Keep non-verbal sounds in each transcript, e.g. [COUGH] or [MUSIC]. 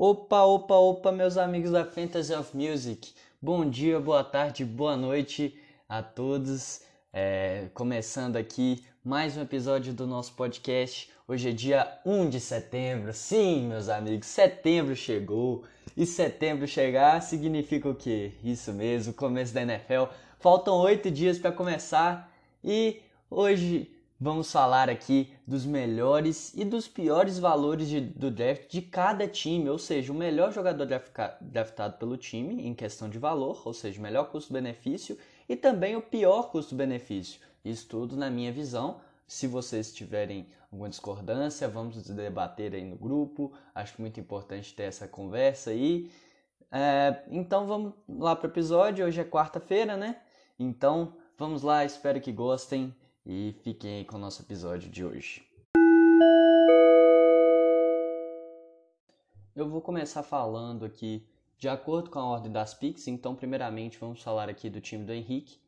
Opa, opa, opa, meus amigos da Fantasy of Music. Bom dia, boa tarde, boa noite a todos. É, começando aqui mais um episódio do nosso podcast. Hoje é dia 1 de setembro. Sim, meus amigos, setembro chegou. E setembro chegar significa o quê? Isso mesmo, começo da NFL. Faltam oito dias para começar e hoje vamos falar aqui dos melhores e dos piores valores de, do draft de cada time, ou seja, o melhor jogador draftado pelo time em questão de valor, ou seja, melhor custo-benefício, e também o pior custo-benefício. Isso tudo na minha visão. Se vocês tiverem alguma discordância, vamos debater aí no grupo. Acho muito importante ter essa conversa aí. É, então vamos lá para o episódio. Hoje é quarta-feira, né? Então vamos lá, espero que gostem e fiquem aí com o nosso episódio de hoje. Eu vou começar falando aqui de acordo com a ordem das picks, então primeiramente vamos falar aqui do time do Henrique,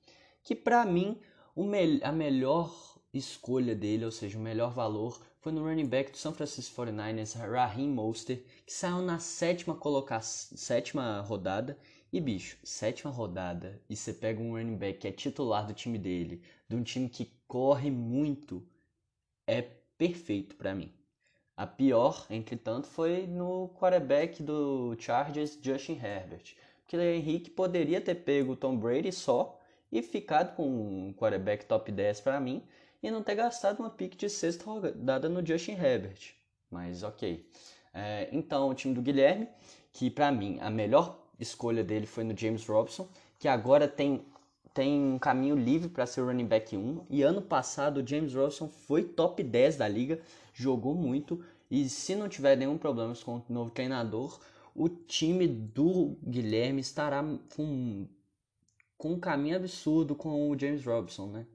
que para mim me a melhor escolha dele, ou seja, o melhor valor, foi no running back do São Francisco 49ers, Raheem Mostert, que saiu na sétima colocação, sétima rodada e bicho, sétima rodada e você pega um running back que é titular do time dele, de um time que corre muito, é perfeito para mim. A pior, entretanto, foi no quarterback do Chargers, Justin Herbert. Porque o Henrique poderia ter pego o Tom Brady só e ficado com um quarterback top 10 para mim e não ter gastado uma pick de sexta rodada no Justin Herbert. Mas ok. É, então, o time do Guilherme, que para mim a melhor escolha dele foi no James Robson, que agora tem, tem um caminho livre para ser o running back 1. E ano passado o James Robson foi top 10 da liga, jogou muito. E se não tiver nenhum problema com o novo treinador, o time do Guilherme estará com, com um caminho absurdo com o James Robson, né?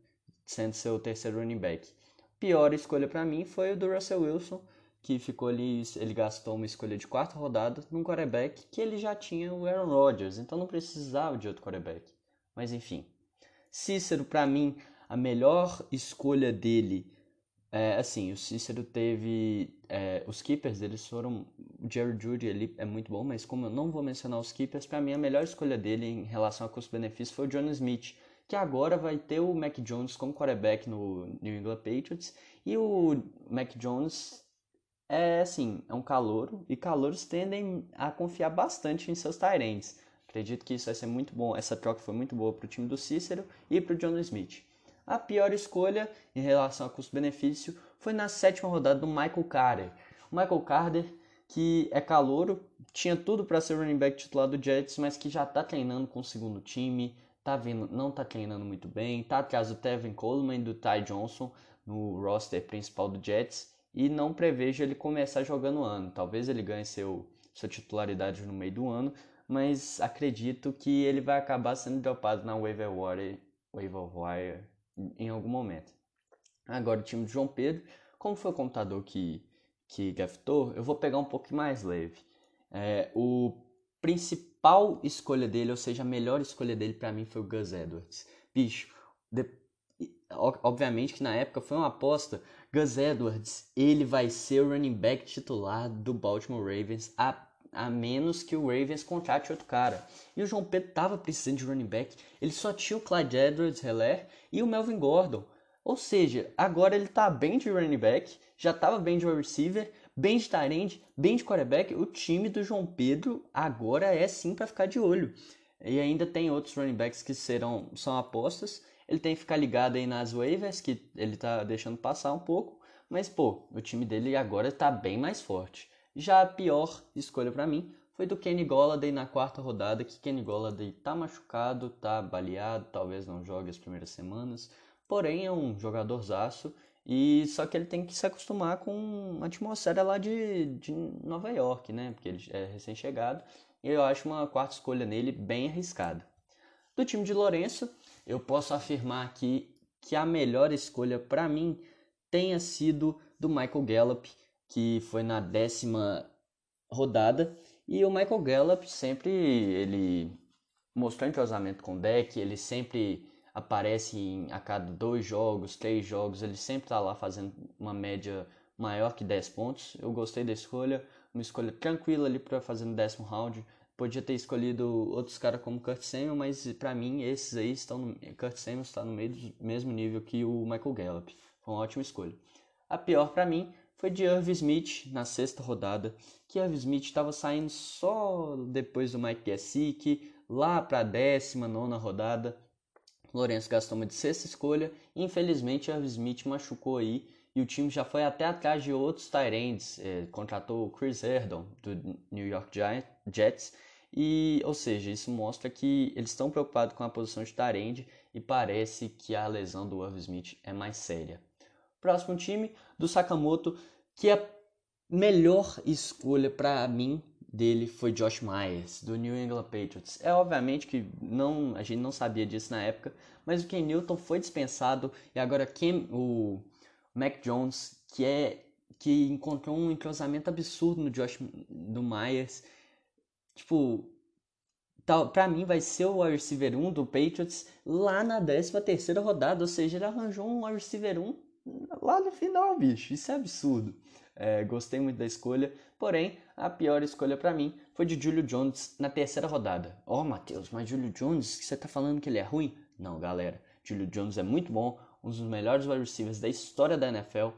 Sendo seu terceiro running back. Pior escolha para mim foi o do Russell Wilson, que ficou ali, ele gastou uma escolha de quarta rodada num quarterback que ele já tinha o Aaron Rodgers, então não precisava de outro quarterback. Mas enfim, Cícero para mim a melhor escolha dele é assim, o Cícero teve é, os keepers, eles foram o Jerry Judy ele é muito bom, mas como eu não vou mencionar os keepers, para mim a melhor escolha dele em relação a custo-benefício foi o John Smith, que agora vai ter o Mac Jones como quarterback no New England Patriots e o Mac Jones é assim, é um calouro e calouros tendem a confiar bastante em seus Tyrants. Acredito que isso vai ser muito bom. Essa troca foi muito boa para o time do Cícero e para o John Smith. A pior escolha em relação a custo-benefício foi na sétima rodada do Michael Carter. O Michael Carter, que é calouro, tinha tudo para ser running back titular do Jets, mas que já está treinando com o segundo time, tá vindo, não está treinando muito bem, está atrás do Tevin Coleman e do Ty Johnson no roster principal do Jets e não prevejo ele começar jogando ano. Talvez ele ganhe seu, sua titularidade no meio do ano, mas acredito que ele vai acabar sendo dropado na waiver wire, waiver wire em algum momento. Agora o time de João Pedro, como foi o computador que, que draftou, eu vou pegar um pouco mais leve. É, o principal escolha dele, ou seja, a melhor escolha dele para mim foi o Gus Edwards. Bicho, de, obviamente que na época foi uma aposta, Gus Edwards, ele vai ser o running back titular do Baltimore Ravens, a, a menos que o Ravens contrate outro cara. E o João Pedro tava precisando de running back, ele só tinha o Clyde Edwards Heller e o Melvin Gordon. Ou seja, agora ele tá bem de running back, já tava bem de receiver, bem de tight bem de quarterback. O time do João Pedro agora é sim para ficar de olho. E ainda tem outros running backs que serão são apostas ele tem que ficar ligado aí nas waivers, que ele tá deixando passar um pouco. Mas, pô, o time dele agora tá bem mais forte. Já a pior escolha para mim foi do Kenny Golladay na quarta rodada, que Kenny Golladay tá machucado, tá baleado, talvez não jogue as primeiras semanas. Porém, é um jogador zaço e só que ele tem que se acostumar com a atmosfera lá de, de Nova York, né? Porque ele é recém-chegado. E eu acho uma quarta escolha nele bem arriscada. Do time de Lourenço, eu posso afirmar aqui que a melhor escolha para mim tenha sido do Michael Gallup, que foi na décima rodada. E o Michael Gallup sempre ele mostrou entrosamento com o deck, ele sempre aparece em, a cada dois jogos, três jogos, ele sempre está lá fazendo uma média maior que 10 pontos. Eu gostei da escolha. uma escolha tranquila ali para fazer no décimo round. Podia ter escolhido outros caras como Kurt Samuel, mas para mim esses aí estão no, Kurt Samuel está no meio do mesmo nível que o Michael Gallup. Foi uma ótima escolha. A pior para mim foi de Irv Smith na sexta rodada, que Irv Smith estava saindo só depois do Mike Gesicki, lá para a décima nona rodada. Lourenço gastou uma de sexta escolha. Infelizmente, Irv Smith machucou aí e o time já foi até atrás de outros Tyrands. É, contratou o Chris Herdon do New York Jets e, ou seja, isso mostra que eles estão preocupados com a posição de Tyrande e parece que a lesão do Irv Smith é mais séria. Próximo time do Sakamoto, que a melhor escolha para mim dele foi Josh Myers, do New England Patriots. É obviamente que não, a gente não sabia disso na época, mas o Ken Newton foi dispensado e agora quem o Mac Jones, que é que encontrou um entrosamento absurdo no Josh do Myers Tipo, tal, pra mim vai ser o receiver 1 do Patriots lá na 13 terceira rodada, ou seja, ele arranjou um receiver 1 lá no final, bicho. Isso é absurdo. É, gostei muito da escolha, porém, a pior escolha para mim foi de Julio Jones na terceira rodada. Ó, oh, Matheus, mas Julio Jones, você tá falando que ele é ruim? Não, galera. Julio Jones é muito bom, um dos melhores wide receivers da história da NFL.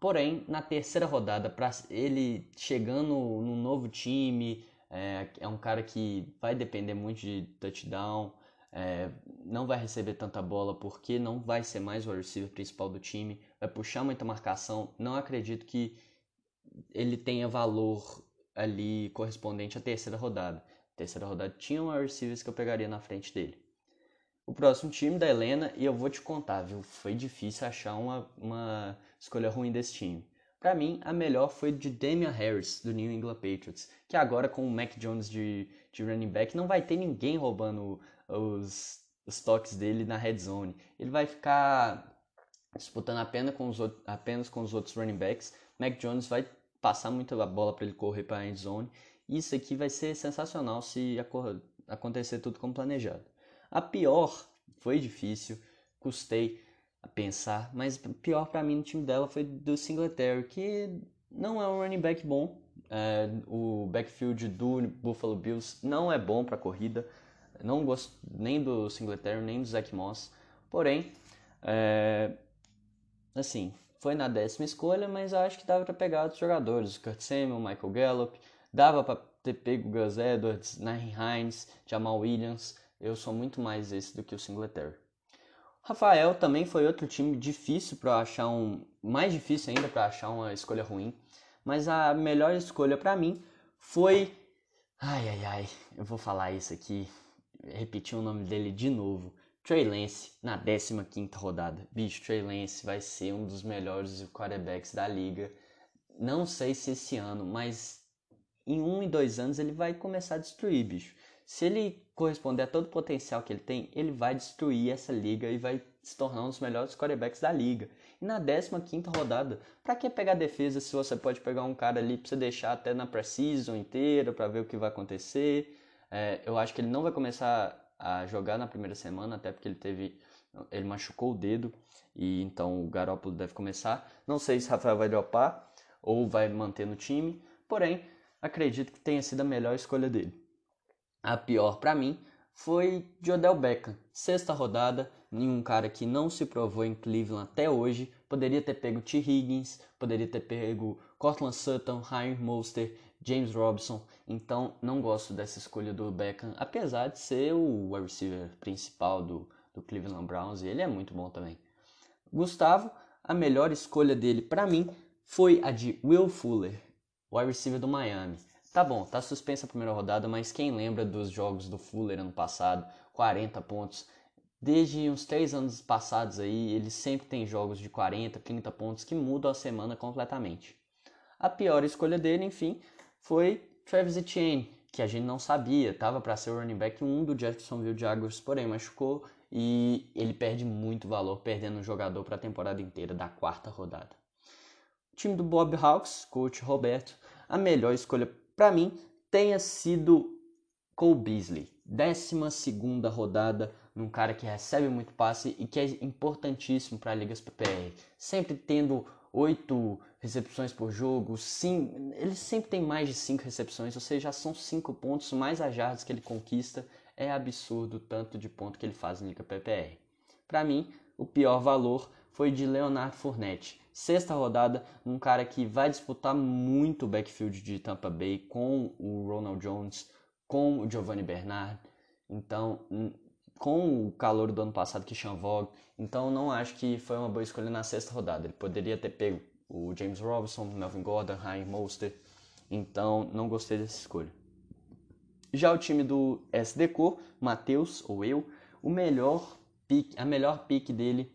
Porém, na terceira rodada, para ele chegando num novo time, é, é um cara que vai depender muito de touchdown, é, não vai receber tanta bola porque não vai ser mais o receiver principal do time, vai puxar muita marcação. Não acredito que ele tenha valor ali correspondente à terceira rodada. terceira rodada tinha um receivers que eu pegaria na frente dele. O próximo time da Helena, e eu vou te contar, viu? Foi difícil achar uma, uma escolha ruim desse time. Para mim, a melhor foi de Damian Harris, do New England Patriots, que agora com o Mac Jones de, de running back não vai ter ninguém roubando os, os toques dele na red zone. Ele vai ficar disputando apenas com os, apenas com os outros running backs. Mac Jones vai passar muita bola para ele correr para a end zone. Isso aqui vai ser sensacional se acontecer tudo como planejado. A pior foi difícil, custei a pensar, mas pior para mim no time dela foi do Singletary, que não é um running back bom. É, o backfield do Buffalo Bills não é bom para corrida. Não gosto nem do Singletary nem do Zach Moss. Porém, é, assim, foi na décima escolha, mas acho que dava para pegar outros jogadores, o Kurt Samuel, Michael Gallup, dava para ter pego Gus Edwards, Nairn Hines, Jamal Williams. Eu sou muito mais esse do que o Singletary. Rafael também foi outro time difícil para achar um, mais difícil ainda para achar uma escolha ruim, mas a melhor escolha para mim foi, ai ai ai, eu vou falar isso aqui, repetir o nome dele de novo, Trey Lance na 15ª rodada. Bicho, Trey Lance vai ser um dos melhores quarterbacks da liga. Não sei se esse ano, mas em um e dois anos ele vai começar a destruir, bicho. Se ele corresponder a todo o potencial que ele tem, ele vai destruir essa liga e vai se tornar um dos melhores quarterbacks da liga. E na 15 rodada, para que pegar defesa se você pode pegar um cara ali para você deixar até na preseason inteira para ver o que vai acontecer? É, eu acho que ele não vai começar a jogar na primeira semana, até porque ele teve ele machucou o dedo e então o Garoppolo deve começar. Não sei se Rafael vai dropar ou vai manter no time, porém acredito que tenha sido a melhor escolha dele. A pior para mim foi de Odell Beckham. Sexta rodada, nenhum cara que não se provou em Cleveland até hoje. Poderia ter pego T. Higgins, poderia ter pego Cortland Sutton, Ryan Monster, James Robinson. Então não gosto dessa escolha do Beckham, apesar de ser o wide receiver principal do, do Cleveland Browns e ele é muito bom também. Gustavo, a melhor escolha dele para mim foi a de Will Fuller, wide receiver do Miami. Tá bom, tá suspensa a primeira rodada, mas quem lembra dos jogos do Fuller ano passado? 40 pontos. Desde uns 3 anos passados aí, ele sempre tem jogos de 40, 30 pontos que mudam a semana completamente. A pior escolha dele, enfim, foi Travis Etienne, que a gente não sabia, tava para ser o running back 1 do Jacksonville Jaguars, porém machucou e ele perde muito valor perdendo um jogador para a temporada inteira da quarta rodada. O time do Bob Hawks, coach Roberto, a melhor escolha para mim, tenha sido Cole Beasley. 12 rodada, num cara que recebe muito passe e que é importantíssimo para ligas PPR. Sempre tendo 8 recepções por jogo, sim, ele sempre tem mais de 5 recepções, ou seja, são 5 pontos mais a jardas que ele conquista. É absurdo o tanto de ponto que ele faz em Liga PPR. Para mim, o pior valor foi de Leonardo Fournette. Sexta rodada, um cara que vai disputar muito o backfield de Tampa Bay com o Ronald Jones, com o Giovanni Bernard. Então, com o calor do ano passado que Vogue, então não acho que foi uma boa escolha na sexta rodada. Ele poderia ter pego o James Robinson, Melvin Gordon, Ryan Mostert, então não gostei dessa escolha. Já o time do SDCO, Matheus ou eu, o melhor pick, a melhor pick dele,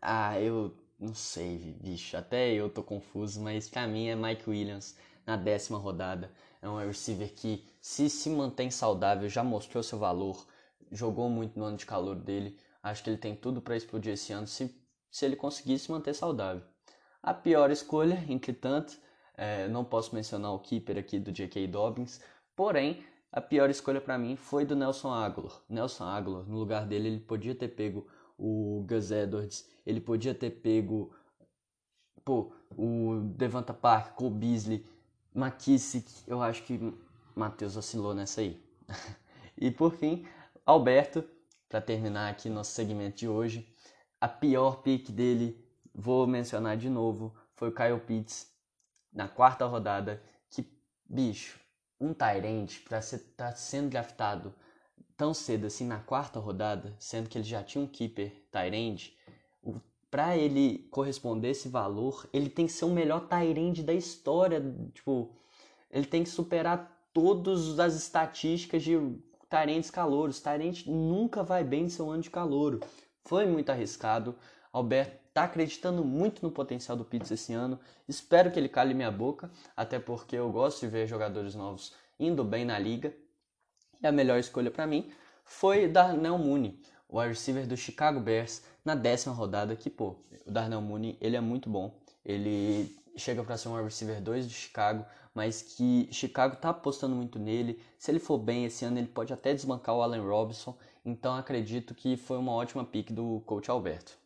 ah, eu não sei, bicho, até eu tô confuso, mas pra mim é Mike Williams na décima rodada. É um receiver que, se se mantém saudável, já mostrou seu valor, jogou muito no ano de calor dele. Acho que ele tem tudo para explodir esse ano se, se ele conseguir se manter saudável. A pior escolha, [LAUGHS] entretanto, é, não posso mencionar o keeper aqui do J.K. Dobbins, porém, a pior escolha para mim foi do Nelson Aguilar. Nelson Aguilar, no lugar dele, ele podia ter pego o Gus Edwards, ele podia ter pego pô, o Devonta Park, Cole Beasley, McKissick, eu acho que Matheus oscilou nessa aí. [LAUGHS] e por fim, Alberto, para terminar aqui nosso segmento de hoje, a pior pick dele, vou mencionar de novo, foi o Kyle Pitts na quarta rodada, que bicho, um Tyrant para estar tá sendo draftado tão cedo assim na quarta rodada, sendo que ele já tinha um keeper Tyrant, para ele corresponder esse valor, ele tem que ser o melhor Tyrant da história, tipo, ele tem que superar todas as estatísticas de Tarentes calouros. Tarente nunca vai bem no seu ano de calouro. Foi muito arriscado. Alberto está acreditando muito no potencial do Pitts esse ano. Espero que ele cale minha boca, até porque eu gosto de ver jogadores novos indo bem na liga. E a melhor escolha para mim foi Darnell Mooney, o wide receiver do Chicago Bears, na décima rodada. Que pô, o Darnell Mooney ele é muito bom. Ele chega para ser um receiver 2 do Chicago, mas que Chicago está apostando muito nele. Se ele for bem esse ano, ele pode até desbancar o Allen Robinson. Então acredito que foi uma ótima pick do coach Alberto.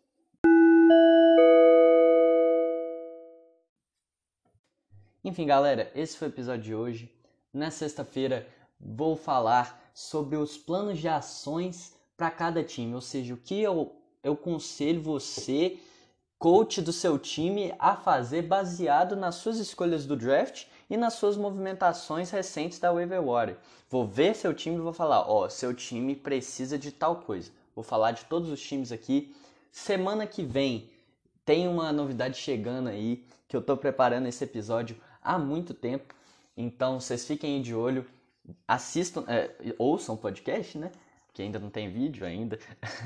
Enfim, galera, esse foi o episódio de hoje. Na sexta-feira vou falar sobre os planos de ações para cada time, ou seja, o que eu, eu conselho você coach do seu time a fazer baseado nas suas escolhas do draft e nas suas movimentações recentes da waiver wire. Vou ver seu time e vou falar, ó, oh, seu time precisa de tal coisa. Vou falar de todos os times aqui. Semana que vem tem uma novidade chegando aí que eu tô preparando esse episódio há muito tempo. Então vocês fiquem de olho, assistam, é, ouçam o podcast, né? Que ainda não tem vídeo ainda.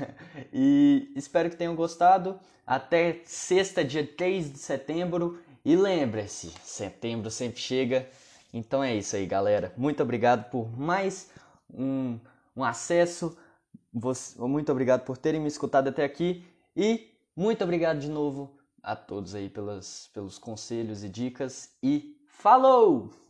[LAUGHS] e espero que tenham gostado. Até sexta, dia 3 de setembro. E lembre-se, setembro sempre chega. Então é isso aí, galera. Muito obrigado por mais um, um acesso. Muito obrigado por terem me escutado até aqui. E muito obrigado de novo a todos aí pelas, pelos conselhos e dicas. E falou!